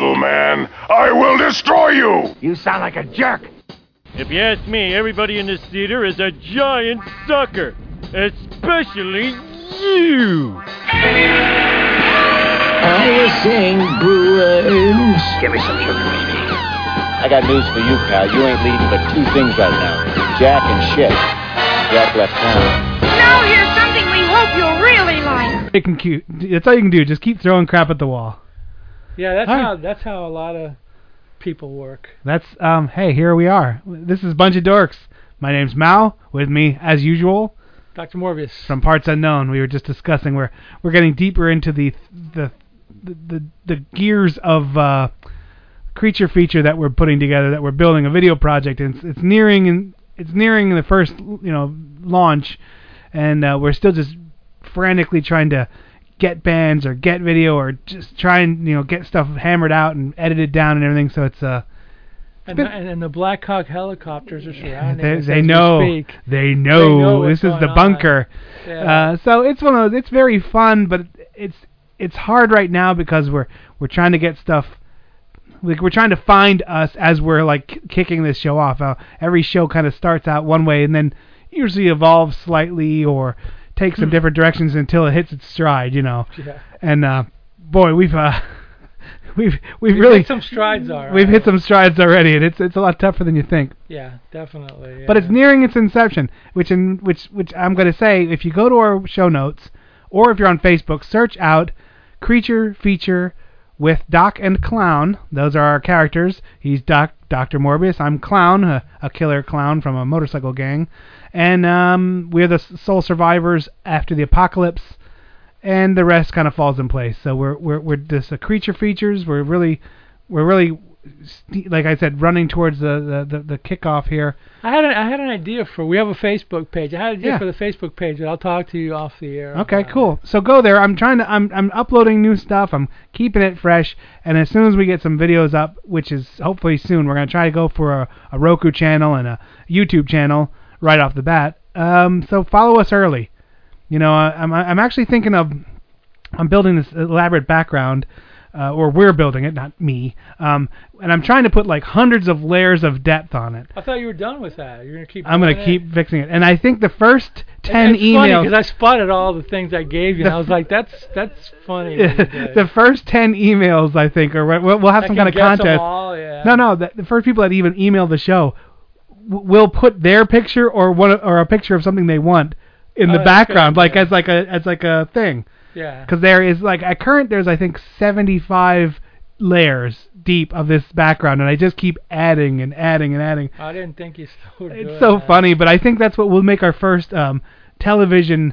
little man. I will destroy you! You sound like a jerk. If you ask me, everybody in this theater is a giant sucker. Especially you. I was saying brewers. Give me some sugar, baby. I got news for you, pal. You ain't leading but two things right now Jack and shit. Jack left town. Now here's something we hope you'll really like. It can cute. That's all you can do. Just keep throwing crap at the wall. Yeah, that's right. how that's how a lot of people work. That's um. Hey, here we are. This is Bunch of Dorks. My name's Mao. With me, as usual, Dr. Morbius. from Parts Unknown. We were just discussing. We're we're getting deeper into the the the the, the gears of uh, creature feature that we're putting together. That we're building a video project, and it's, it's nearing and it's nearing the first you know launch, and uh, we're still just frantically trying to get bands or get video or just try and you know get stuff hammered out and edited down and everything. So it's uh and, been- and, and the Black Hawk helicopters are surrounding they, us they know they know, know this is the bunker. Yeah. Uh, so it's one of those. It's very fun, but it's it's hard right now because we're we're trying to get stuff. Like we're trying to find us as we're like kicking this show off. Uh, every show kind of starts out one way and then usually evolves slightly or takes some different directions until it hits its stride. You know. Yeah. And uh, boy, we've uh, we've we've We've really hit some strides already. we've hit some strides already, and it's it's a lot tougher than you think. Yeah, definitely. But it's nearing its inception, which in which which I'm going to say if you go to our show notes or if you're on Facebook, search out creature feature with Doc and Clown. Those are our characters. He's Doc Dr. Morbius. I'm Clown, a, a killer clown from a motorcycle gang, and um, we're the sole survivors after the apocalypse. And the rest kind of falls in place. So we're we're we're just the creature features. We're really we're really like I said, running towards the the, the, the kickoff here. I had an, I had an idea for. We have a Facebook page. I had an idea Yeah. for the Facebook page, but I'll talk to you off the air. Okay, about cool. So go there. I'm trying to. I'm I'm uploading new stuff. I'm keeping it fresh, and as soon as we get some videos up, which is hopefully soon, we're gonna try to go for a, a Roku channel and a YouTube channel right off the bat. Um, so follow us early. You know, I, I'm I'm actually thinking of I'm building this elaborate background, uh, or we're building it, not me. Um, and I'm trying to put like hundreds of layers of depth on it. I thought you were done with that. You're gonna keep. I'm gonna keep it. fixing it, and I think the first ten it's funny emails. because I spotted all the things I gave you, and I was like, "That's that's funny." what the first ten emails, I think, or we'll, we'll have I some kind of contest. all, yeah. No, no, the, the first people that even email the show w- will put their picture or one or a picture of something they want in Oh, the background, good, like yeah. as like a as like a thing. Yeah. Because there is like at current there's I think 75 layers deep of this background, and I just keep adding and adding and adding. I didn't think you still It's so that. funny, but I think that's what will make our first um, television,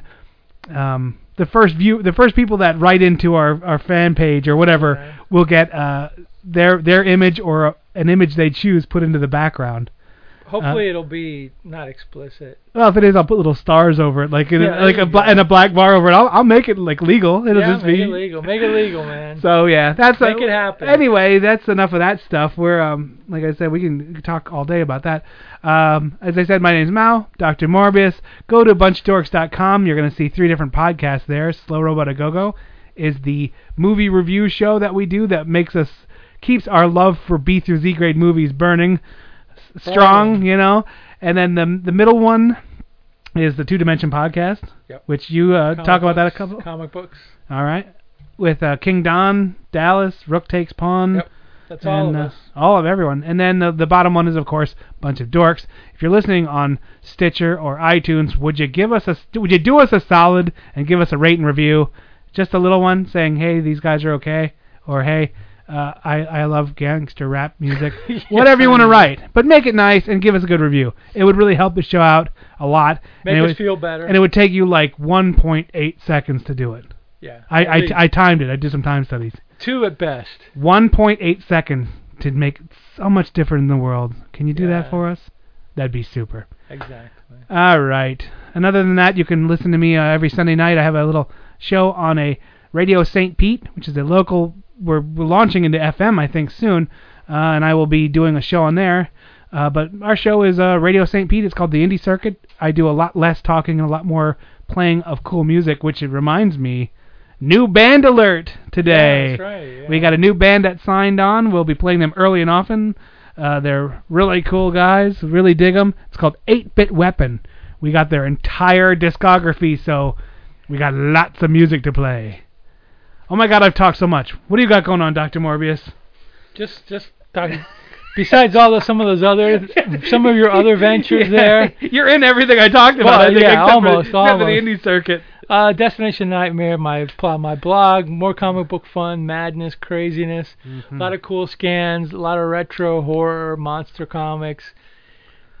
um, the first view, the first people that write into our, our fan page or whatever will get uh, their their image or a, an image they choose put into the background. Hopefully, Uh, it'll be not explicit. Well, if it is, I'll put little stars over it, like in Yeah, a, like a bla- and a black bar over it. I'll I'll make it like legal. It'll yeah, just make be it legal. Make it legal, man. So yeah, that's Make a, it happen. Anyway, that's enough of that stuff. We're um, like I said, we can talk all day about that. Um, as I said, my name's Mao, Dr. Morbius. Go to bunchdorks.com. You're gonna see three different podcasts there. Slow Robot A Go Go is the movie review show that we do that makes us keeps our love for B through Z grade movies burning strong, you know. And then the the middle one is the Two Dimension Podcast, Yep. which you uh, Comic talk about that a books, couple. Comic books. All right. With uh, King Don, Dallas, Rook Takes Pawn. Yep. That's all and, of uh, us. all of everyone. And then the, the bottom one is, of course, Bunch of Dorks. If you're listening on Stitcher or iTunes, would you give us a would you do us a solid and give us a rate and review? Just a little one saying, hey, these guys are okay, or hey, uh, I I love gangster rap music. Whatever you want to write, but make it nice and give us a good review. It would really help the show out a lot. Make and it us would, feel better. And it would take you like 1.8 seconds to do it. yeah. I, I. I timed it. I did some time studies. two at best. 1.8 seconds to make so much different in the world. Can you do that for us? That'd be super. Exactly. All right. And other than that, you can listen to me uh, every Sunday night. I have a little show on a Radio St. Pete, which is a local. We're, we're launching into FM, I think, soon, uh, and I will be doing a show on there. Uh, but our show is uh, Radio St. Pete. It's called the Indie Circuit. I do a lot less talking and a lot more playing of cool music, which it reminds me, new band alert today. that's right, yeah. We got a new band that signed on. We'll be playing them early and often. Uh, they're really cool guys. Really dig them. It's called 8-Bit Weapon. We got their entire discography, so we got lots of music to play. Oh my God, I've talked so much. What do you got going on, Doctor Morbius? Just just talking. Besides all the some of those other some of your other ventures there. You're in everything I talked about. Well, I think, yeah, except almost, for, except for the indie circuit. Uh, Destination Nightmare, my pl- my blog, more comic book fun, madness, craziness, a lot of cool scans, a lot of retro horror, monster comics.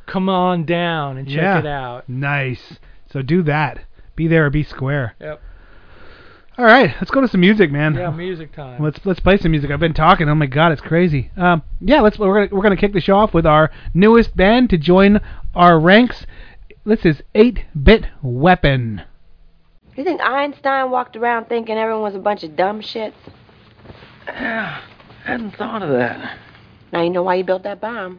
Come on down and check Yeah. it out. Nice. So do that. Be there or be square. Yep. All right, let's go to some music, man. Yeah, music time. Let's let's play some music. I've been talking. Oh my god, it's crazy. Um, yeah, let's we're gonna we're gonna kick the show off with our newest band to join our ranks. This is 8-Bit Weapon. You think Einstein walked around thinking everyone was a bunch of dumb shits? Yeah, hadn't thought of that. Now you know why he built that bomb.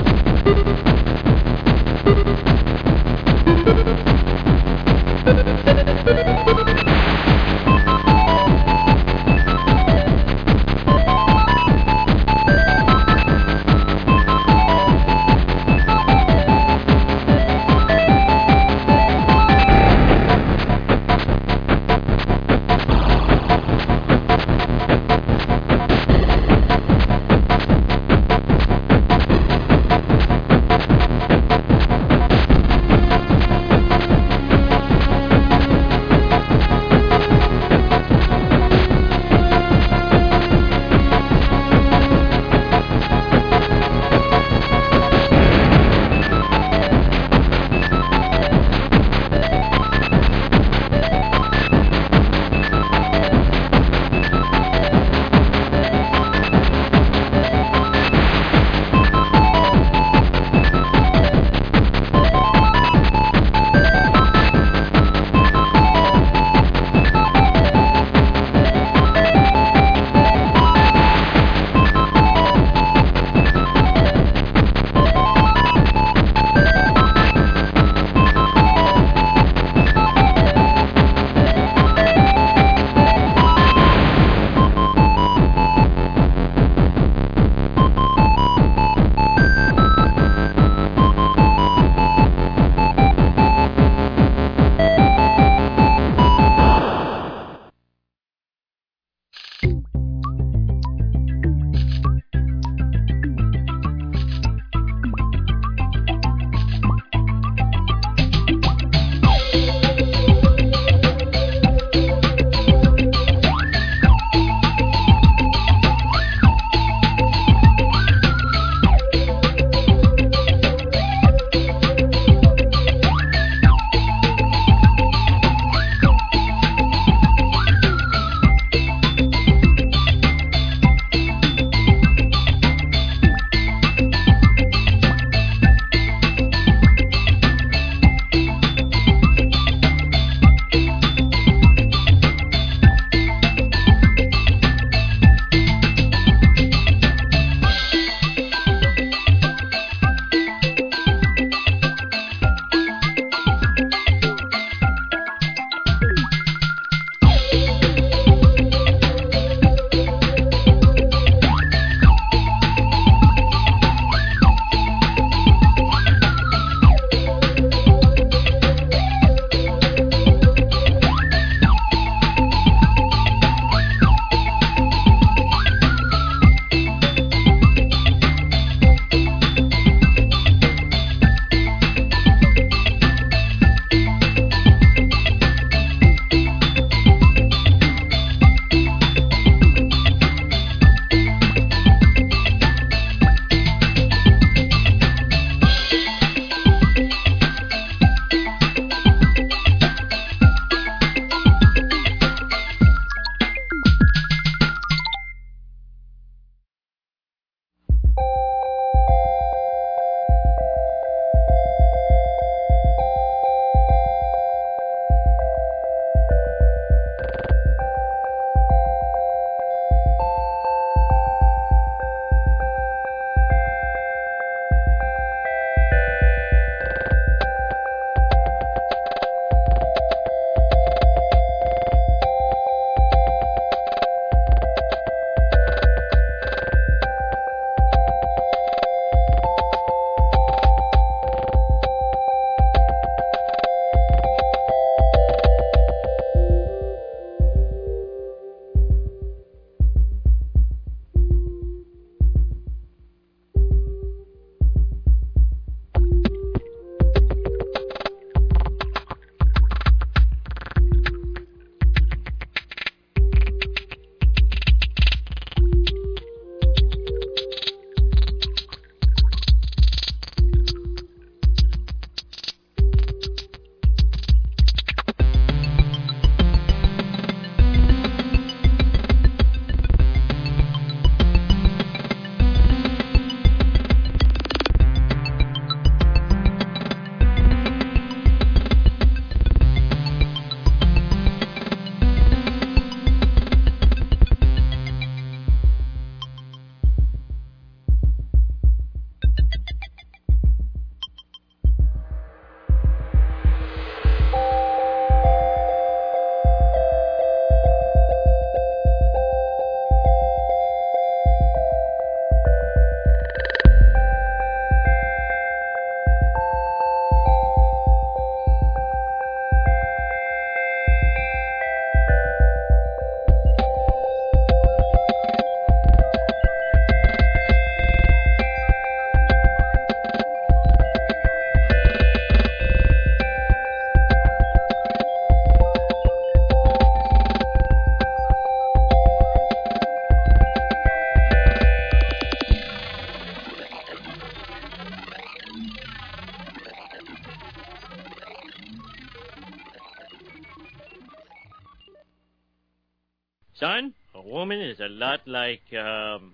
Son, a woman is a lot like um,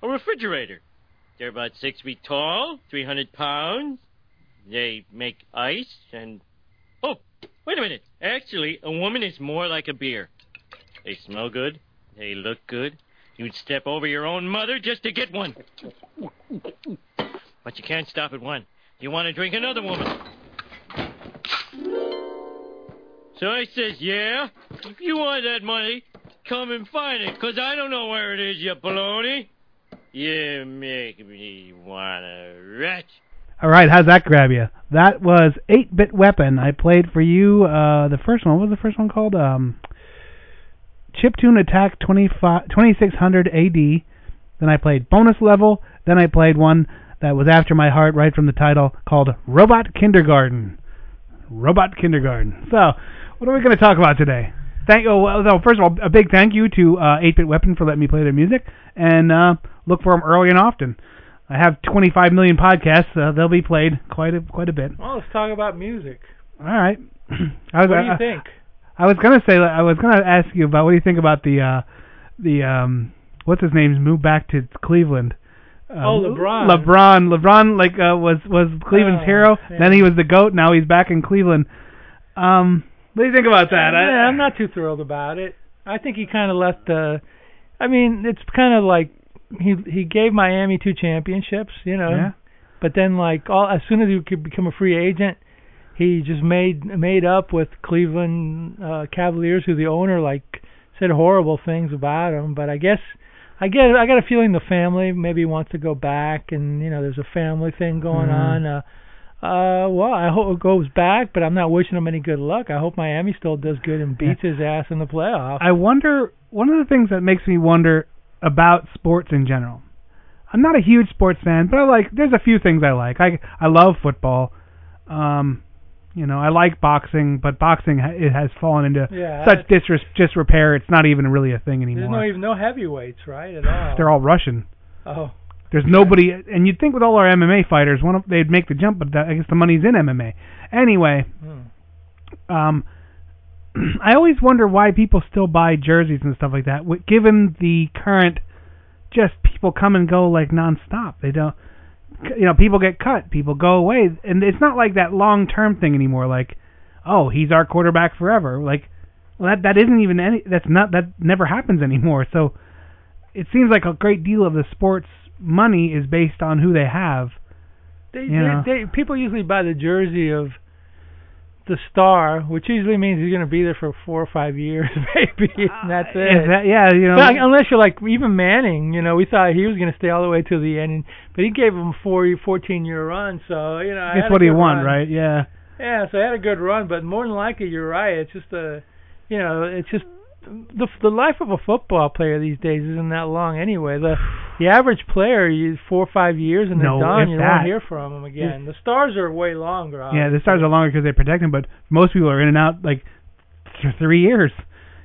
a refrigerator. They're about six feet tall, 300 pounds. They make ice and. Oh, wait a minute. Actually, a woman is more like a beer. They smell good. They look good. You'd step over your own mother just to get one. But you can't stop at one. You want to drink another woman. So I says, yeah, if you want that money, come and find it, because I don't know where it is, you baloney. You make me wanna retch. All right, how's that grab you? That was 8-Bit Weapon. I played for you uh, the first one. What was the first one called? Um, Chiptune Attack 25 2600 AD. Then I played Bonus Level. Then I played one that was after my heart, right from the title, called Robot Kindergarten. Robot Kindergarten. So, what are we going to talk about today? Thank. Oh, well, first of all, a big thank you to uh, 8-Bit Weapon for letting me play their music, and uh, look for them early and often. I have 25 million podcasts. Uh, they'll be played quite a quite a bit. Well, let's talk about music. All right. I was, What do you I, think? I was gonna say I was gonna ask you about what do you think about the uh the um what's his name's move back to Cleveland. Uh, Oh, LeBron. LeBron. LeBron like uh, was was Cleveland's Oh, hero. yeah. Then he was the goat. Now he's back in Cleveland. Um, what do you think about that? I- yeah, I'm not too thrilled about it. I think he kind of left the. I mean, it's kind of like he he gave Miami two championships, you know. Yeah. But then, like, all as soon as he could become a free agent, he just made made up with Cleveland uh, Cavaliers, who the owner like said horrible things about him. But I guess I get I got a feeling the family maybe wants to go back, and you know, there's a family thing going Mhm. on. Uh, uh, well, I hope it goes back, but I'm not wishing him any good luck. I hope Miami still does good and beats his ass in the playoffs. I wonder. One of the things that makes me wonder about sports in general. I'm not a huge sports fan, but I like. There's a few things I like. I I love football. Um, you know, I like boxing, but boxing ha- it has fallen into Yeah, such disres- disrepair. It's not even really a thing anymore. There's no even no heavyweights, right? At all. They're all Russian. Oh, There's nobody, and you'd think with all our MMA fighters, one of they'd make the jump, but I guess the money's in MMA. Anyway, hmm. um, I always wonder why people still buy jerseys and stuff like that. Given the current, just people come and go like nonstop. They don't, you know, people get cut, people go away, and it's not like that long term thing anymore. Like, oh, he's our quarterback forever. Like, well, that that isn't even any. That's not that never happens anymore. So, it seems like a great deal of the sports money is based on who they have. They, they, they people usually buy the jersey of the star, which usually means he's going to be there for four or five years, maybe, and uh, that's it. Is that, yeah, you know. But unless you're like even Manning, you know, we thought he was going to stay all the way to the end, and, but he gave him four, 14 year run, so you know. Guess what he won, run. right? Yeah. Yeah, so I had a good run, but more than likely, you're right. It's just a, you know, it's just the the life of a football player these days isn't that long anyway. The the average player, you four or five years and they're done. You that. won't hear from them again. The stars are way longer. Yeah, the stars are longer because they protect them, but most people are in and out like th- three years.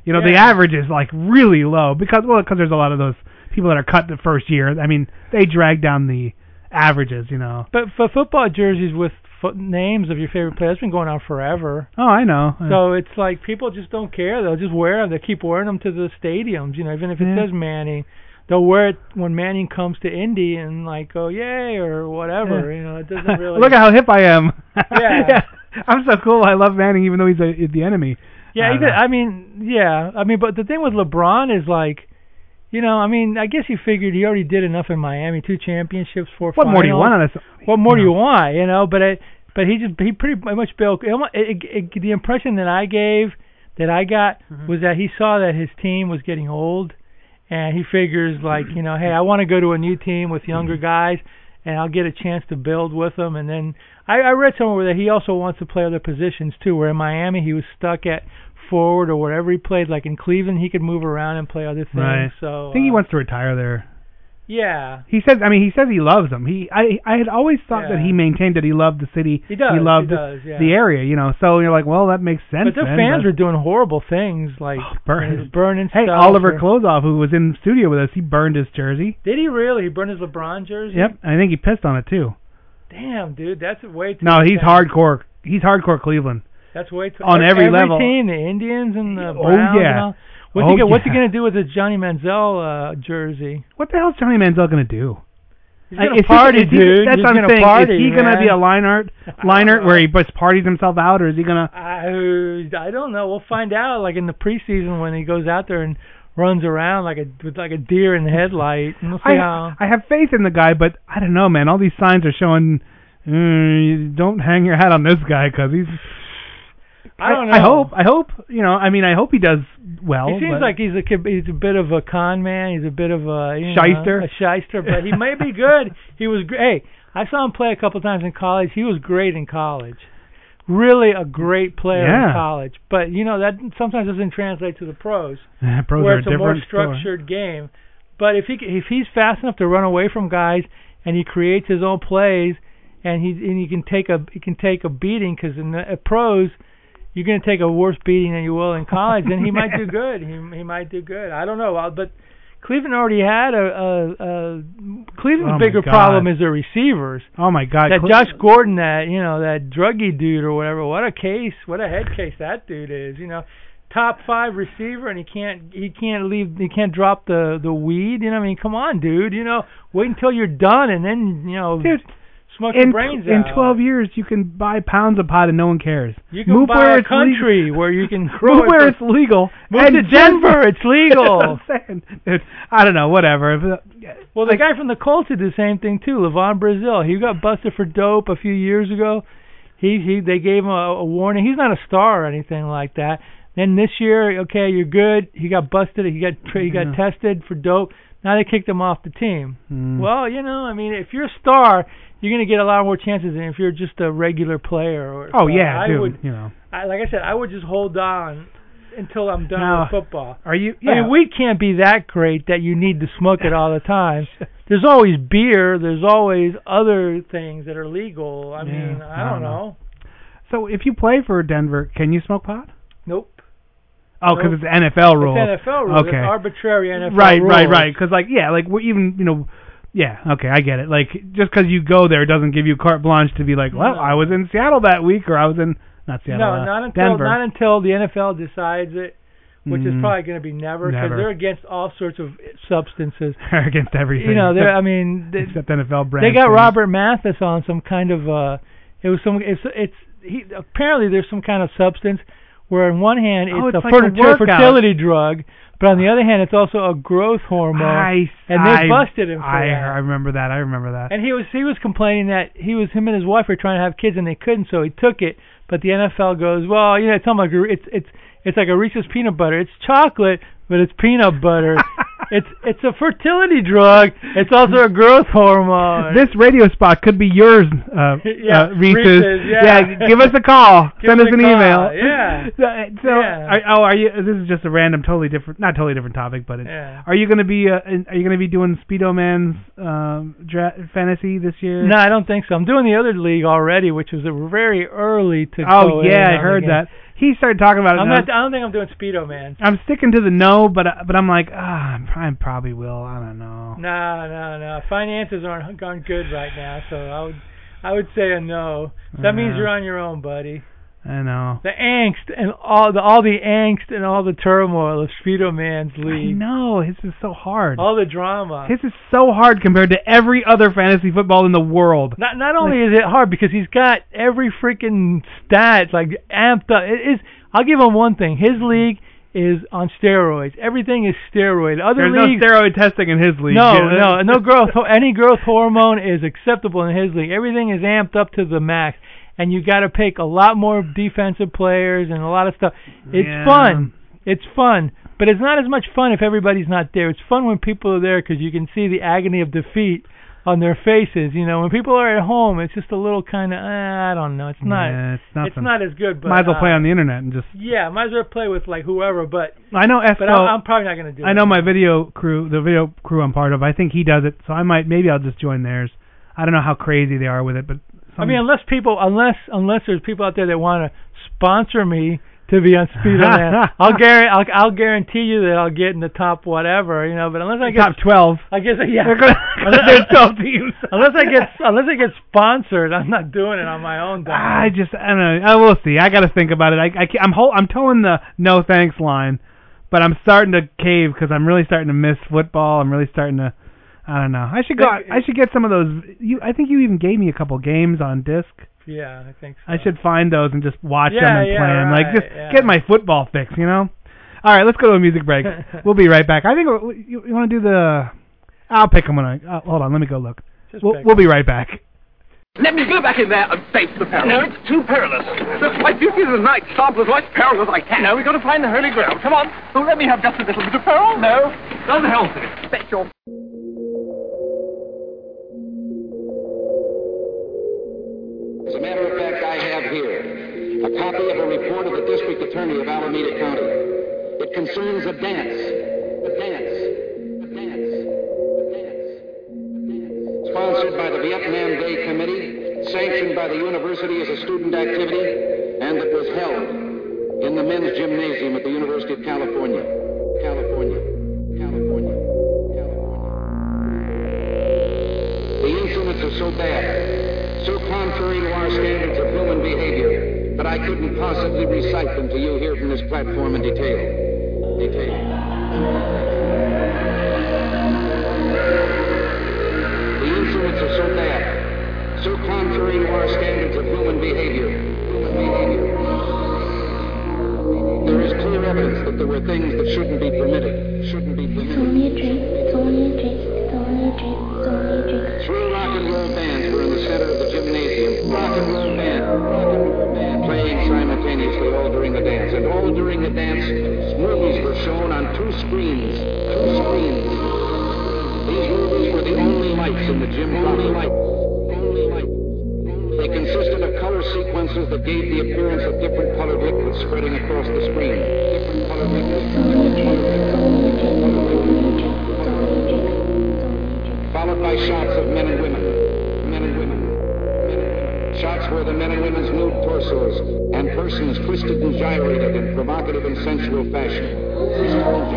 You know, the average is like really low because well, because there's a lot of those people that are cut the first year. I mean, they drag down the averages. You know. But for football jerseys with names of your favorite players, it's been going on forever. Oh, I know. So it's like people just don't care. They'll just wear them. They keep wearing them to the stadiums. You know, even if it Yeah. says Manning, they'll wear it when Manning comes to Indy and like oh yay or whatever. Yeah. You know, it doesn't really. Look at how hip I am. Yeah. I'm so cool. I love Manning, even though he's a, the enemy. Yeah, I even. I mean, yeah, I mean, but the thing with LeBron is like, you know, I mean, I guess he figured he already did enough in Miami, two championships, four. What more do you want on? What more do know? you want? You know, but it, but he just he pretty much built. It, it, it, the impression that I gave, that I got, Mm-hmm. was that he saw that his team was getting old, and he figures like, you know, hey, I want to go to a new team with younger Mm-hmm. guys, and I'll get a chance to build with them. And then I, I read somewhere that he also wants to play other positions too. Where in Miami he was stuck at forward or whatever he played. Like in Cleveland, he could move around and play other things. Right. So I think he uh, wants to retire there. Yeah. He says, I mean, he says he loves them. He, I, I had always thought that he maintained that he loved the city. He does, He he loved does, yeah. the area, you know. So you're like, well, that makes sense. But the then, fans but- were doing horrible things, like burn- burning Hey. Oliver or- Klozoff, who was in the studio with us, he burned his jersey. Did he really? He burned his LeBron jersey. Yep, I think he pissed on it too. Damn, dude, that's way too. No, he's intense. hardcore. He's hardcore Cleveland. That's way too. on every every level. team, the Indians and the Oh, Browns. yeah. And all. What's Oh, he go, What's he gonna do with his Johnny Manziel uh, jersey? What the hell's Johnny Manziel gonna do? He's gonna is he- party, is he- dude. That's He's what I'm saying. party, is he gonna be a Leinart, Leinart where he just parties himself out, or is he gonna? I I don't know. We'll find out. Like in the preseason when he goes out there and runs around like a with like a deer in the headlight. And we'll see I how. I have faith in the guy, but I don't know, man. All these signs are showing. Mm, don't hang your hat on this guy because he's. I don't know. I hope. I hope. You know. I mean, I hope he does well. He seems like he's a he's a bit of a con man. He's a bit of a you know, Shyster. a shyster, but he may be good. He was hey, I saw him play a couple times in college. He was great in college. Really a great player Yeah. in college. But you know that sometimes doesn't translate to the pros. pros where are it's a a more structured game. But if he if he's fast enough to run away from guys and he creates his own plays and he and he can take a he can take a beating because in the at pros you're going to take a worse beating than you will in college, then he might do good. He he might do good. I don't know, but Cleveland already had a, a, a Cleveland's Oh, bigger God. problem is their receivers. Oh my God! That Cle- Josh Gordon, that you know, that druggy dude or whatever. What a case! What a head case that dude is. You know, top five receiver, and he can't he can't leave he can't drop the the weed. You know, I mean, come on, dude. You know, wait until you're done, and then you know, Dude, smoke your in brains in out. 12 years, you can buy pounds of pot and no one cares. you can move buy where a it's country where you can grow Move it where it's legal. Move and to Denver, it's legal. That's what I'm saying. Dude, I don't know. Whatever. Uh, Well, the guy from the Colts did the same thing too. LaVon Brazill. He got busted for dope a few years ago. He he they gave him a, a warning. He's not a star or anything like that. Then this year, okay, you're good. He got busted. He got he got Yeah. tested for dope. Now they kicked him off the team. Mm. Well, you know, I mean, if you're a star, you're gonna get a lot more chances than if you're just a regular player. Or oh so yeah, I dude. would, you know. I, like I said, I would just hold on until I'm done Now, with football. Are you? I mean, weed can't be that great that you need to smoke it all the time. There's always beer. There's always other things that are legal. I Yeah, mean, I, I don't don't know. so if you play for Denver, can you smoke pot? Nope. Oh, because Nope. it's NFL rule. It's NFL rules. Okay. It's arbitrary NFL right, rules. right, right. Because like, yeah, like we're even, you know, yeah, okay, I get it. Like just because you go there doesn't give you carte blanche to be like, well, No. I was in Seattle that week, or I was in not Seattle, No, uh, not until Denver. not until the NFL decides it, which is Mm. probably going to be never because they're against all sorts of substances. against everything. You know, they're. except, I mean, they, except NFL brand. they got things. Robert Mathis on some kind of uh it was some it's it's he apparently there's some kind of substance where on one hand oh, it's, Oh, it's a, like a fertility, drug, but on the other hand it's also a growth hormone. I, and they I, busted him for I, that. I remember that. I remember that. And he was he was complaining that he was him and his wife were trying to have kids and they couldn't, so he took it. But the NFL goes, well, you know, it's like it's it's it's like a Reese's peanut butter. It's chocolate, but it's peanut butter. it's it's a fertility drug. It's also a growth hormone. this radio spot could be yours, uh, Yeah, uh, Reese's. Reese's, yeah. give us a call. Send us us an call, email. yeah. So, so Yeah. Are, oh, are you? This is just a random, totally different, not totally different topic, but it's, Yeah. are you going to be? Uh, are you going to be doing Speedo Man's um, dra- fantasy this year? No, I don't think so. I'm doing the other league already, which was a very early to Oh go in yeah, I heard game. that. He started talking about it. I'm and I not. I don't think I'm doing Speedo Man. I'm sticking to the no, but uh, but I'm like, ah, I probably will. I don't know. No, no, no. Finances aren't aren't good right now, so I would I would say a no. That means you're on your own, buddy. I know. The angst and all the all the angst and all the turmoil of Speedo Man's I league. know. His is so hard. All the drama. His is so hard compared to every other fantasy football in the world. Not not only is it hard because he's got every freaking stat like amped up. It is. I'll give him one thing. His league is on steroids. Everything is steroid. Other There's leagues. no steroid testing in his league. No, no, no growth. Any growth hormone is acceptable in his league. Everything is amped up to the max, and you got to pick a lot more defensive players and a lot of stuff. It's Yeah. fun. It's fun, but it's not as much fun if everybody's not there. It's fun when people are there because you can see the agony of defeat on their faces. You know, when people are at home, it's just a little kind of eh, I don't know. It's not. Yeah, it's it's not as good. But Might as well uh, play on the internet and just. Yeah, might as well play with like whoever. But I know Esco. but I'm, I'm probably not gonna do. I know my video crew, the video crew I'm part of. I think he does it, so I might maybe I'll just join theirs. I don't know how crazy they are with it, but I mean, unless people, unless unless there's people out there that want to sponsor me to be on Speedo Man, I'll guarantee, I'll, I'll guarantee you that I'll get in the top whatever, you know. But unless I get, top twelve. I guess yeah. Unless, there's 12 teams. unless I get, unless I get sponsored, I'm not doing it on my own. dime. Ah, I just I don't know. I will see. I got to think about it. I, I I'm hol- I'm towing the no thanks line, but I'm starting to cave because I'm really starting to miss football. I'm really starting to. I don't know. I should go. I should get some of those. You, I think you even gave me a couple games on disc. Yeah, I think so. I should find those and just watch them and yeah, play them. Like just yeah. get my football fix, you know. All right, let's go to a music break. we'll be right back. I think we- you, you want to do the. I'll pick them when I. Uh, hold on, let me go look. Just We'll, we'll be right back. Let me go back in there and face the peril. No, it's too perilous. Look, my duty as a knight start with as peril as I can. No, we've got to find the holy grail. Come on. Oh, let me have just a little bit of peril. No. Doesn't help it. Bet As a matter of fact, I have here a copy of a report of the district attorney of Alameda County. It concerns a dance. A dance. A dance. A dance. Sponsored by the Vietnam Day Committee, sanctioned by the university as a student activity, and that was held in the men's gymnasium at the University of California. California. California. California. The incidents are so bad, so contrary to our standards of human behavior, that I couldn't possibly recite them to you here from this platform in detail. Detail. The instruments are so bad, so contrary to our gave the appearance of different colored liquids spreading across the screen. Different colored liquids. Followed by shots of men and women. Men and women. Men and women. Shots where the men and women's nude torsos and persons twisted and gyrated in provocative and sensual fashion. Twisted and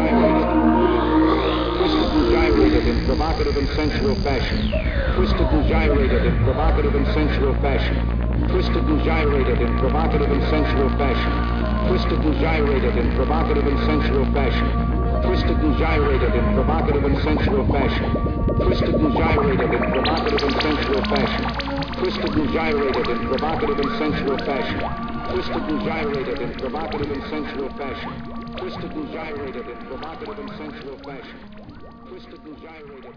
gyrated in provocative and sensual fashion. Twisted and gyrated in provocative and sensual fashion. Twisted and gyrated in provocative and sensual fashion. Twisted and gyrated in provocative and sensual fashion. Twisted and gyrated in provocative and sensual fashion. Twisted and gyrated in provocative and sensual fashion. Twisted and gyrated in provocative and sensual fashion. Twisted and gyrated in provocative and sensual fashion. Twisted and gyrated in provocative and sensual fashion. Twisted and gyrated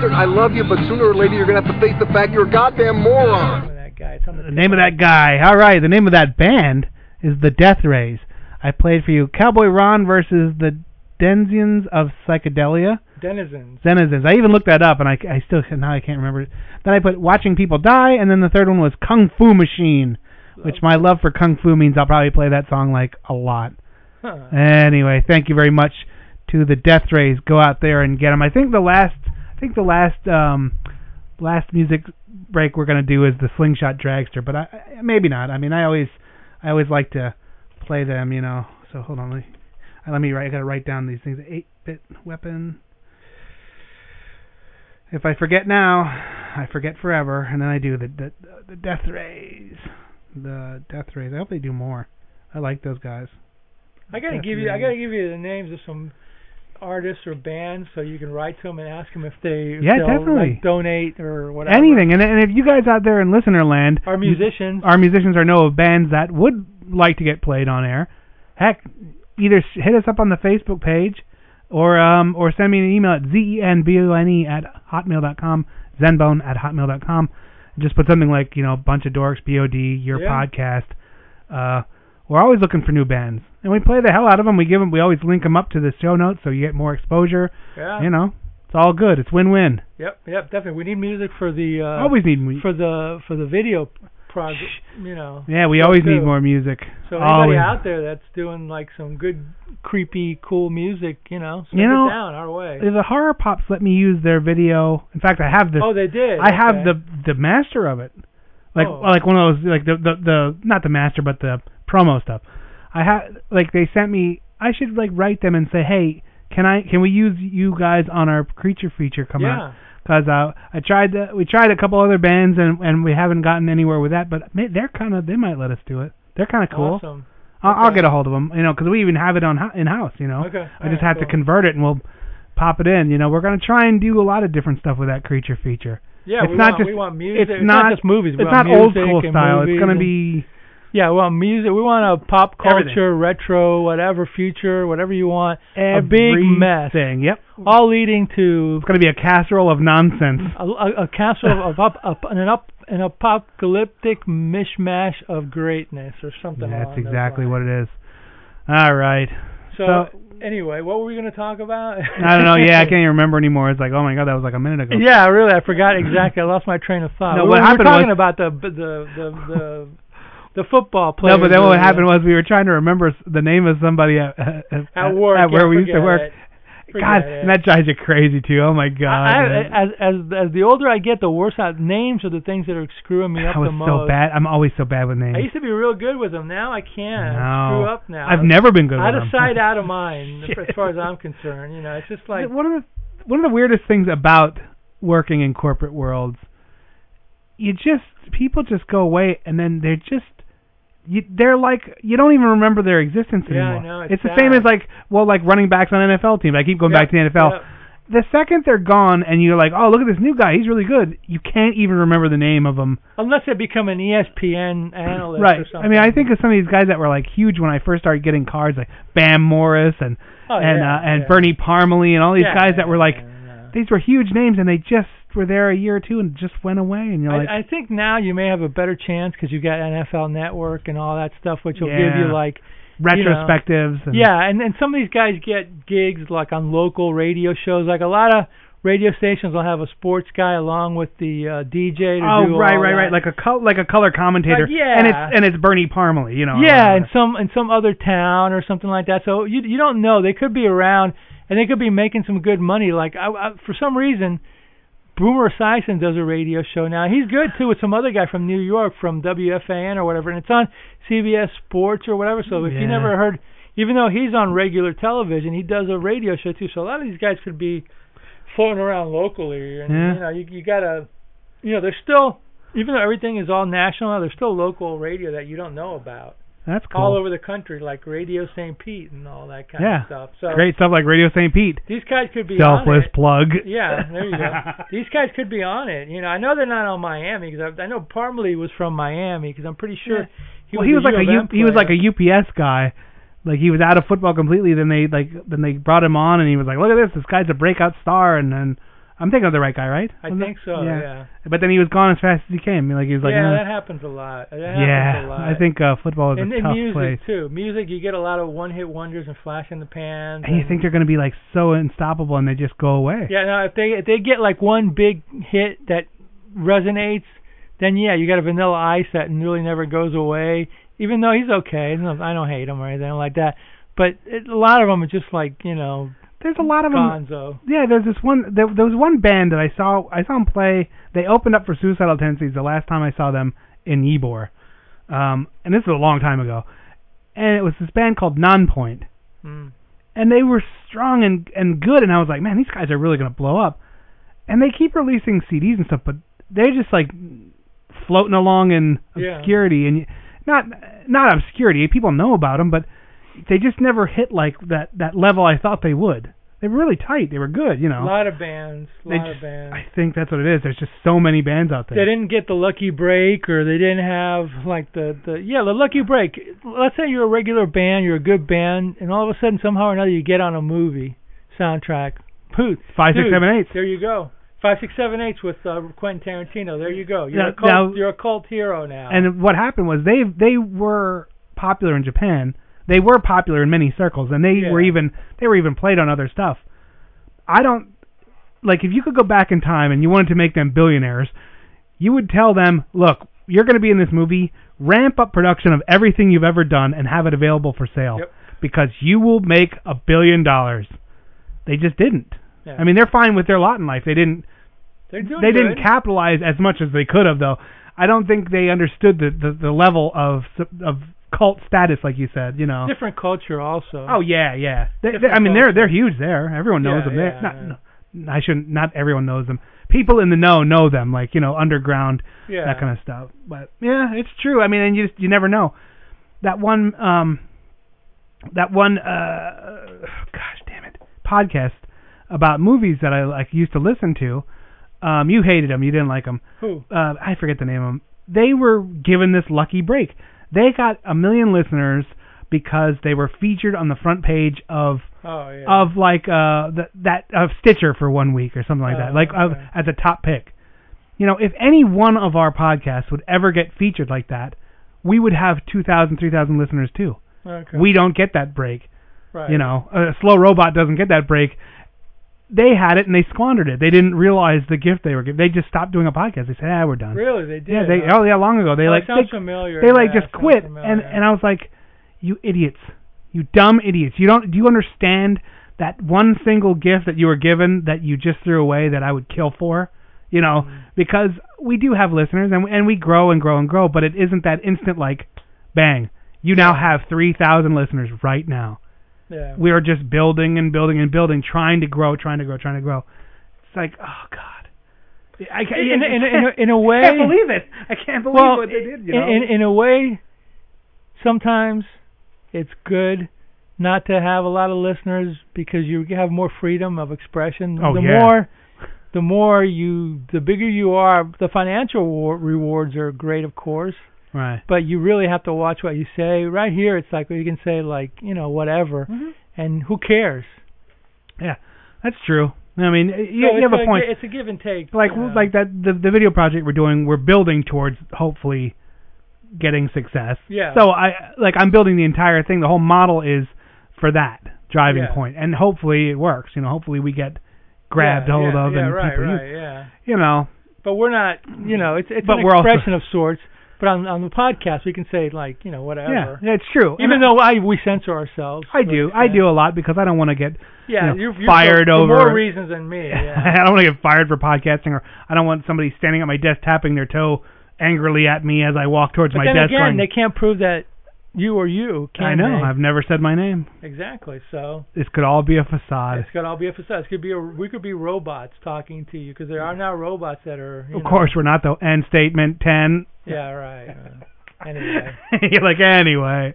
bastard. I love you, but sooner or later you're gonna have to face the fact you're a goddamn moron. That guy. The The name of that guy. All right, the name of that band is the Death Rays. I played for you Cowboy Ron versus the Denizens of Psychedelia. Denizens. Denizens. I even looked that up, and I, I still now I can't remember. Then I put Watching People Die, and then the third one was Kung Fu Machine, which my love for Kung Fu means I'll probably play that song like a lot. Huh. Anyway, thank you very much to the Death Rays. Go out there and get them. I think the last, I think the last, um, last music break we're gonna do is the Slingshot Dragster, but I, I maybe not. I mean, I always, I always like to play them, you know. So hold on, let me, uh, let me write. I gotta write down these things. Eight-bit weapon. If I forget now, I forget forever, and then I do the the, the Death Rays. The Death Rays. I hope they do more. I like those guys. I gotta Death give you. I gotta give you the names of some artists or bands so you can write to them and ask them if they Yeah, definitely. like, donate or whatever. Anything, and and if you guys out there in listener land, Our musicians. our musicians are know of bands that would like to get played on air. Heck, either hit us up on the Facebook page, or um or send me an email at zenbone at hotmail dot com, zenbone at hotmail dot com. Just put something like you know bunch of dorks, bod, your Yeah. podcast. Uh, we're always looking for new bands, and we play the hell out of them. We give them, we always link them up to the show notes so you get more exposure. Yeah. You know, it's all good. It's win-win. Yep. Yep. Definitely. We need music for the. Uh, always need mu- for the for the video project. You know. Yeah, we always too. need more music. So anybody always. out there that's doing like some good, creepy, cool music, you know, send You know, it down our way. The Horrorpops let me use their video. In fact, I have the. Oh, they did? I have the the master of it, like Oh. like one of those like the, the the not the master but the promo stuff. I have like they sent me. I should like write them and say, hey, can I can we use you guys on our creature feature come Yeah. out? Because uh, I tried the, we tried a couple other bands and and we haven't gotten anywhere with that. But may, they're kind of they might let us do it. They're kind of cool. Awesome. I'll, I'll get a hold of them, you know, because we even have it on ho- in house, you know. Okay. I just have to convert it and we'll pop it in. You know, we're gonna try and do a lot of different stuff with that creature feature. Yeah, it's we not want- just we want music. It's, It's not not just movies, we It's not old school style. It's gonna be Yeah, we want music. We want a pop culture, Everything. retro, whatever, future, whatever you want. A big mess. everything. Yep. All leading to It's gonna be a casserole of nonsense. a, a, a castle of up, up an up an apocalyptic mishmash of greatness or something. That's along exactly what it is. All right. So, So- anyway, what were we going to talk about? I don't know. Yeah, I can't even remember anymore. It's like, oh my god, that was like a minute ago. Yeah, really, I forgot exactly. I lost my train of thought. No, we what were, happened we were talking was- about the the the the the football player. No, but then what uh, happened was we were trying to remember the name of somebody at, at, At work, at where yeah, we used to work. it. God, it. and that drives you crazy too. Oh my god. I. I, as as as the older I get, the worse I, names are the things that are screwing me up I was the most. so bad. I'm always so bad with names. I used to be real good with them. Now I can't. No. Screw up now. I've never been good out of them. sight, out of mind. as far as I'm concerned, you know, it's just like one of the one of the weirdest things about working in corporate worlds, you just people just go away and then they're just you, they're like you don't even remember their existence Yeah, anymore. know, it's the same as like well like running backs on NFL teams. I keep going Yep, back to the NFL. yep. The second they're gone and you're like, oh look at this new guy, he's really good. You can't even remember the name of him. unless they become an ESPN analyst Right. I mean, I think of some of these guys that were like huge when I first started getting cards, like Bam Morris and Oh, and yeah, uh, and yeah. Bernie Parmalee and all these Yeah, guys that were like yeah, these were huge names and they just were there a year or two and just went away and you're like I, I think now you may have a better chance because you got NFL Network and all that stuff, which will give you like you know, retrospectives. and, Yeah, and and some of these guys get gigs like on local radio shows. Like a lot of radio stations will have a sports guy along with the uh, DJ to Oh do right, right, that. right, like a col- like a color commentator. Like, yeah. And it's and it's Bernie Parmalee, you know. yeah, uh, in some in some other town or something like that. So you you don't know. They could be around and they could be making some good money. Like I, I for some reason, Boomer Esiason does a radio show now. He's good too with some other guy from New York from WFAN or whatever, and it's on CBS Sports or whatever. So if you never heard, even though he's on regular television, he does a radio show too. So a lot of these guys could be floating around locally, and Yeah. you know you you gotta, you know, there's still even though everything is all national, there's still local radio that you don't know about that's cool. all over the country, like Radio St. Pete and all that kind yeah. of stuff. So Great stuff like Radio St. Pete. these guys could be Selfless on it. plug. Yeah, there you go. these guys could be on it. You know, I know they're not on Miami because I, I know Parmalee was from Miami because I'm pretty sure Yeah. he well, was he was like a U U, of M he was like a UPS guy. Like he was out of football completely. Then they like then they brought him on, and he was like, "Look at this! This guy's a breakout star." And then I'm thinking of the right guy, right? I Wasn't think it? so. Yeah. yeah. But then he was gone as fast as he came. Like he was like, yeah, "Uh, that happens a lot. That happens yeah. a lot. I think uh, football is and a tough music place. too. Music, you get a lot of one-hit wonders and flash in the pan. And you think they're going to be like so unstoppable, and they just go away. Yeah, no. If they if they get like one big hit that resonates, then yeah, you got a Vanilla Ice that really never goes away. Even though he's okay, I don't hate him or anything like that. But it, a lot of them are just like you know. There's a lot of them. Gonzo. Yeah, there's this one. There, there was one band that I saw. I saw them play. They opened up for Suicidal Tendencies the last time I saw them in Ybor, um, and this was a long time ago. And it was this band called Nonpoint, Mm. and they were strong and and good. And I was like, man, these guys are really gonna blow up. And they keep releasing CDs and stuff, but they're just like floating along in Yeah. obscurity and not not obscurity. People know about them, but they just never hit like that that level I thought they would. They were really tight. They were good, you know. A lot of bands. A lot just- of bands. I think that's what it is. There's just so many bands out there. they didn't get the lucky break or they didn't have like the the yeah the lucky break let's say you're a regular band you're a good band and all of a sudden somehow or another you get on a movie soundtrack Pooh, Five, dude, seven, eights. there you go Five six seven eight with uh, Quentin Tarantino there you go you're Now- a cult now- you're a cult hero now And what happened was they they were popular in Japan. They were popular in many circles, and they Yeah. were even they were even played on other stuff. I don't like if you could go back in time and you wanted to make them billionaires, you would tell them, look, you're going to be in this movie. Ramp up production of everything you've ever done and have it available for sale Yep. because you will make a billion dollars. They just didn't. Yeah. I mean, they're fine with their lot in life. They didn't they're doing they good. didn't capitalize as much as they could have though. I don't think they understood the the, the level of of cult status like you said, you know. different culture also Oh yeah, yeah. They, they, I mean they're they're huge there. Everyone knows Yeah, them. They're yeah, not yeah. no, I shouldn't not everyone knows them. People in the know know them like, you know, underground yeah that kind of stuff. But yeah, it's true. I mean, and you just you never know. That one um that one uh gosh damn it podcast about movies that I like used to listen to. Um you hated them, you didn't like them. who Uh I forget the name of them. They were given this lucky break. They got a million listeners because they were featured on the front page of oh yeah of like uh the, that of Stitcher for one week or something like that, Oh, like of, okay. as a top pick. You know, if any one of our podcasts would ever get featured like that, we would have 2,000, 3,000 listeners too. okay We don't get that break. right You know, a slow robot doesn't get that break. They had it and they squandered it. They didn't realize the gift they were given. They just stopped doing a podcast. They said, "Ah, we're done." really they did Yeah, they huh? oh yeah, long ago. They Oh, like sounds they, familiar they like yeah, just quit and and I was like, "You idiots. You dumb idiots. You don't do you understand that one single gift that you were given that you just threw away that I would kill for?" You know, Mm-hmm. because we do have listeners and and we grow and grow and grow, but it isn't that instant like bang. You now have 3,000 listeners right now. Yeah We are just building and building and building, trying to grow, trying to grow, trying to grow. It's like, oh god. I can't, in, in, in, a, in a way I can't believe it. I can't believe well, what they did. You in, know? in in a way, sometimes it's good not to have a lot of listeners because you have more freedom of expression. Oh, the yeah. more, the more you, the bigger you are. The financial war- rewards are great, of course, right. but you really have to watch what you say. Right here, it's like you can say like you know whatever, Mm-hmm. and who cares? Yeah, that's true. I mean, you, So you have a point. It's a give and take. like you know. like that the the video project we're doing, we're building towards hopefully getting success. Yeah. So I like I'm building the entire thing. The whole model is for that driving Yeah. point, and hopefully it works. You know, hopefully we get grabbed yeah, hold yeah, of and right, people use. right, yeah. You know, But we're not, you know, it's it's But an we're also- expression of sorts. But on on the podcast, we can say like, you know, whatever. yeah, it's true. Even And though I we censor ourselves. I do, I do a lot because I don't want to get Yeah, you know, you're, you're fired over for more reasons than me. Yeah. I don't want to get fired for podcasting, or I don't want somebody standing at my desk tapping their toe angrily at me as I walk towards but my then desk. again, going, they can't prove that you or you. Can I know. They? I've never said my name. Exactly. So This could all be a facade. it could all be a facade. It could be a, we could be robots talking to you because there are now robots that are. You Of know, course, we're not the end statement ten. Yeah. Right. uh, anyway. You're like anyway.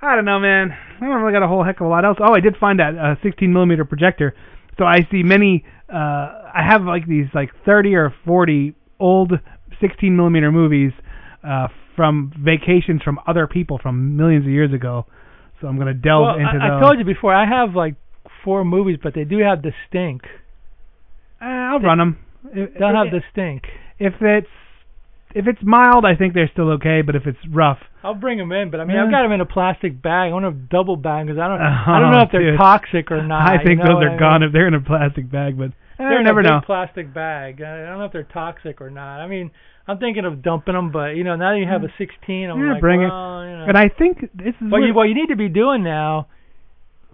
I don't know, man. I don't really got a whole heck of a lot else. Oh, I did find that uh, 16 millimeter projector. So I see many. Uh, I have like these like 30 or 40 old 16 millimeter movies uh, from vacations from other people from millions of years ago. So I'm gonna delve well, into I, those. I told you before. I have like four movies, but they do have the stink. Uh, I'll run them. They'll have the stink. if it's if it's mild, I think they're still okay. But if it's rough, I'll bring them in, but I mean, Yeah. I've got them in a plastic bag. I want to double bag because I don't, I don't know Oh, if they're dude. toxic or not. I you think know those are I gone mean? if they're in a plastic bag. But eh, They're you in never a know. plastic bag. I don't know if they're toxic or not. I mean, I'm thinking of dumping them, but you know, now that you have a 16, I'm yeah, like, bring well, it. you know. And I think this is What what you what you need to be doing now,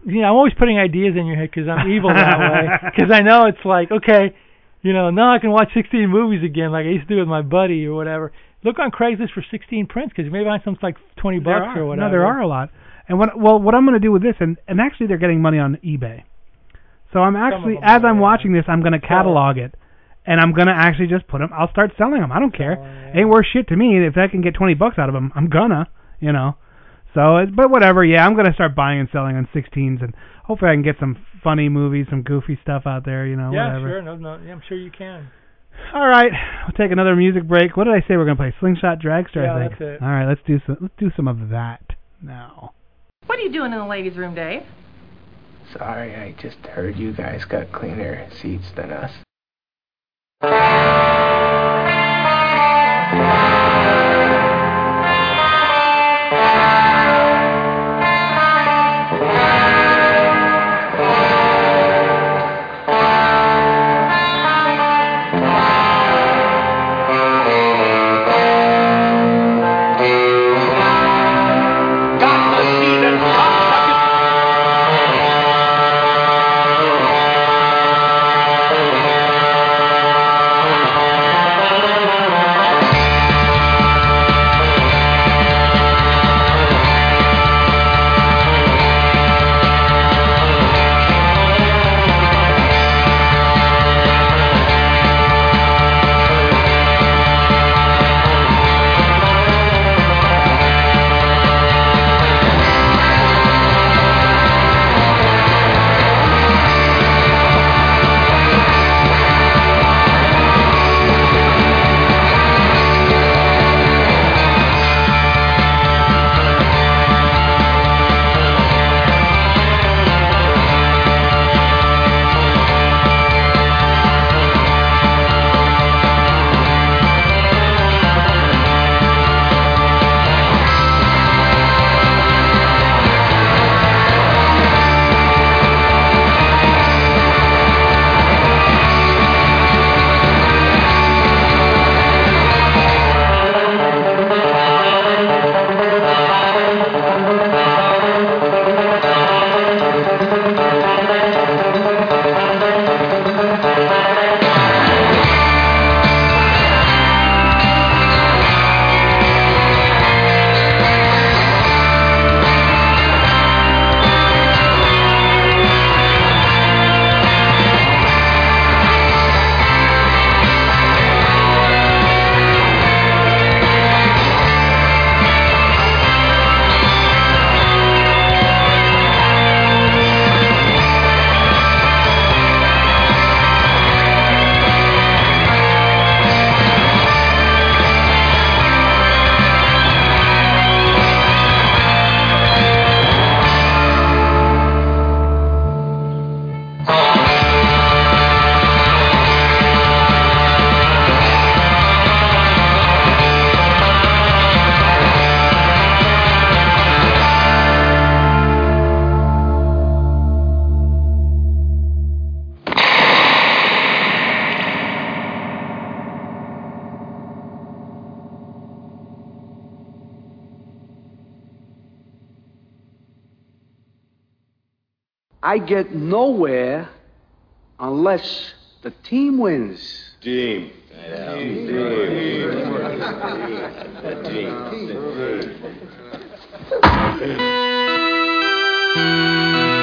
you know, I'm always putting ideas in your head because I'm evil that way. Because I know it's like, okay, you know, now I can watch 16 movies again, like I used to do with my buddy or whatever. Look on Craigslist for 16 prints 'cause you may find something like 20 There bucks are. or whatever. No, there are a lot. And what well, what I'm going to do with this, and and actually they're getting money on eBay. So I'm actually, as I'm yeah. watching this, I'm going to catalog it, and I'm going to actually just put them. I'll start selling them. I don't care. Oh, Ain't worth shit to me. If I can get 20 bucks out of them, I'm gonna, you know. So, it, but whatever. Yeah, I'm going to start buying and selling on 16s, and hopefully I can get some funny movies, some goofy stuff out there, you know. yeah, whatever. sure. No, no, yeah, I'm sure you can. All right, we'll take another music break. What did I say we're gonna play? Slingshot Dragster, Yeah, I think. that's it. All right, let's do some. Let's do some of that now. What are you doing in the ladies' room, Dave? Sorry, I just heard you guys got cleaner seats than us. I get nowhere unless the team wins. Team. Thank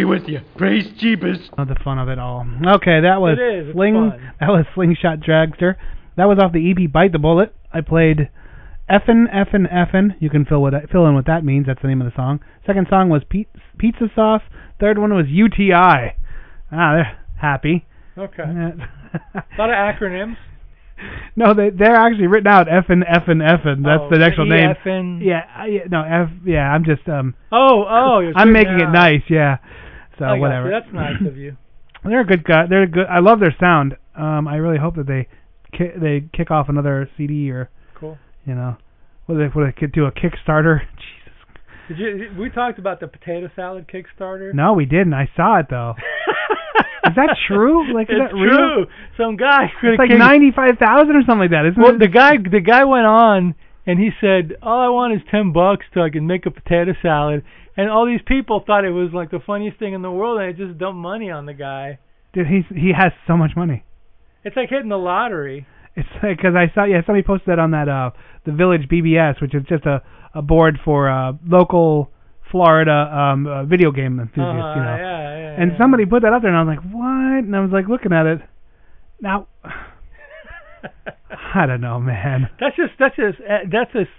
be with you. Praise Jeebus. Oh, the fun of it all. Okay, that was It is, Sling. fun. That was Slingshot Dragster. That was off the EP Bite the Bullet. I played Effin' Effin' Effin'. You can fill what fill in what that means. That's the name of the song. Second song was Pe- Pizza Sauce. Third one was UTI. Ah, they're happy. Okay. A lot of acronyms. no, they they're actually written out Effin' Effin' Effin'. That's Oh, the actual name. E-effin'. Yeah, I- yeah, no, F. Yeah, I'm just um. Oh, oh, you're I'm sitting making it down. nice. Yeah. So I whatever. That's nice of you. They're a good guy. They're good. I love their sound. Um, I really hope that they ki- they kick off another CD or Cool. you know, what they what they could do a Kickstarter. Jesus. Did you? We talked about the potato salad Kickstarter. No, we didn't. I saw it though. is that true? Like, is it's that real? true. Some guy. It's like ninety five thousand or something like that, isn't Well, it? the guy, the guy went on and he said, "All I want is ten bucks so I can make a potato salad." And all these people thought it was like the funniest thing in the world, and they just dumped money on the guy. Dude, he's he has so much money. It's like hitting the lottery. It's like because I saw yeah somebody posted that on that uh the Village BBS, which is just a a board for uh local Florida um uh, video game enthusiasts, Uh-huh, you know. yeah, yeah, and yeah. somebody put that up there, and I was like, what? And I was like looking at it. Now, I don't know, man. That's just that's just uh, that's just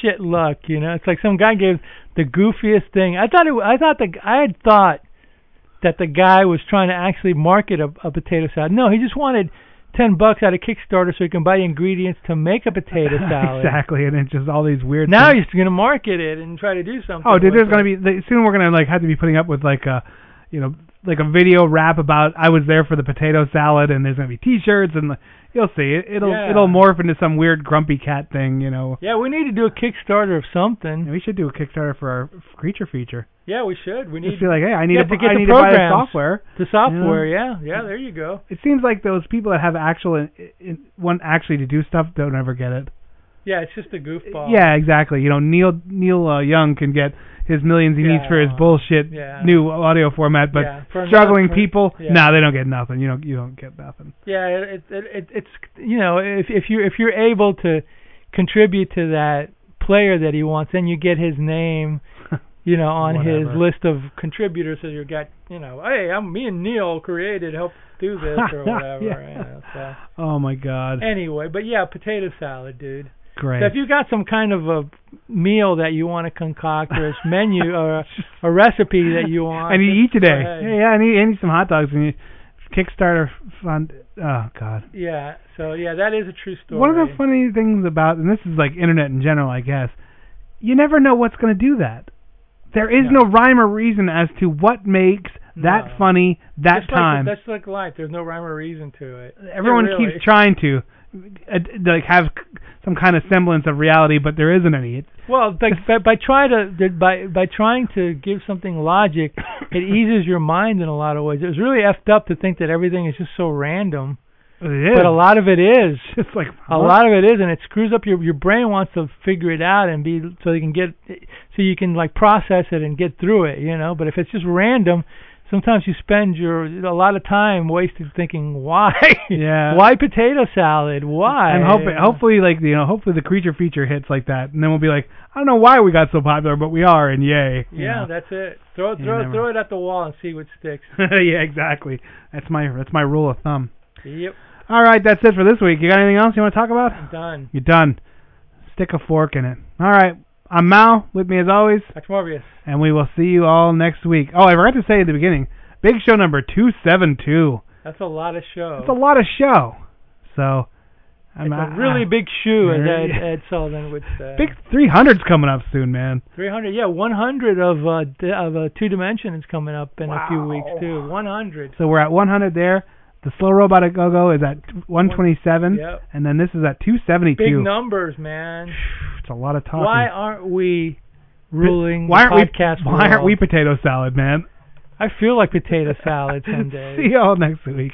shit luck, you know. It's like some guy gave the goofiest thing. I thought it. I thought the I had thought that the guy was trying to actually market a, a potato salad. No, he just wanted ten bucks out of Kickstarter so he can buy the ingredients to make a potato salad. exactly, and it's just all these weird. Now things. he's gonna market it and try to do something. Oh, dude, there's gonna be they, soon. We're gonna like have to be putting up with like a, you know, like a video rap about I was there for the potato salad, and there's gonna be T-shirts, and like, you'll see it. It'll Yeah. it'll morph into some weird grumpy cat thing, you know. Yeah, we need to do a Kickstarter of something. Yeah, we should do a Kickstarter for our creature feature. Yeah, we should. We need Just be like, hey, I need to, to get I the need to buy the software. The software, you know? yeah, yeah. There you go. It seems like those people that have actual in, in, want actually to do stuff don't ever get it. Yeah, it's just a goofball. Yeah, exactly. You know, Neil Neil uh, Young can get his millions he needs for his bullshit Yeah. new audio format, but Yeah, for struggling non- people, yeah. nah, they don't get nothing. You don't you don't get nothing. Yeah, it, it, it it's you know if if you if you're able to contribute to that player that he wants, then you get his name, you know, on his list of contributors. So you got you know, hey, I'm me and Neil created help do this or whatever. Yeah. you know, so. Oh my god. Anyway, but yeah, potato salad, dude. Great. So if you got some kind of a meal that you want to concoct or a menu or a, a recipe that you want, I need to eat today. Yeah, yeah, I need I need some hot dogs and you- Kickstarter fund. Oh god. Yeah, so yeah, that is a true story. One of the funny things about, and this is like internet in general, I guess, you never know what's going to do that. There is no. rhyme or reason as to what makes that No. funny that Just time. Like, that's like life. There's no rhyme or reason to it. Everyone Yeah, really. keeps trying to Uh, like have some kind of semblance of reality, but there isn't any. It, Well, like by, by try to by by trying to give something logic, it eases your mind in a lot of ways. It was really effed up to think that everything is just so random. it is. But a lot of it is. It's like A lot of it is, and it screws up your your brain wants to figure it out and be so you can get so you can like process it and get through it, you know. But if it's just random, sometimes you spend your a lot of time wasted thinking why, Yeah. why potato salad, why, And hope, hopefully, like you know, hopefully the creature feature hits like that, and then we'll be like, I don't know why we got so popular, but we are, and yay. Yeah, know. that's it. Throw You throw throw it at the wall and see what sticks. yeah, exactly. That's my that's my rule of thumb. yep, All right, that's it for this week. You got anything else you want to talk about? done. You're done. Stick a fork in it. All right. I'm Mal, with me as always, That's Morbius. and we will see you all next week. Oh, I forgot to say at the beginning, big show number 272. That's a lot of show. It's a lot of show. So, I'm It's a I- really I- big shoe, as Ed, Ed Sullivan would say. Big 300's coming up soon, man. 300, yeah, 100 of uh, d- of uh, two dimension is coming up in a few weeks too. 100. So we're at 100 there. The slow robot at go-go is at 127, Yep. and then this is at 272. Big numbers, man. A lot of talking. Why aren't we ruling Why aren't podcast we? Why aren't we potato salad, man? I feel like potato salad some days. See you all next week.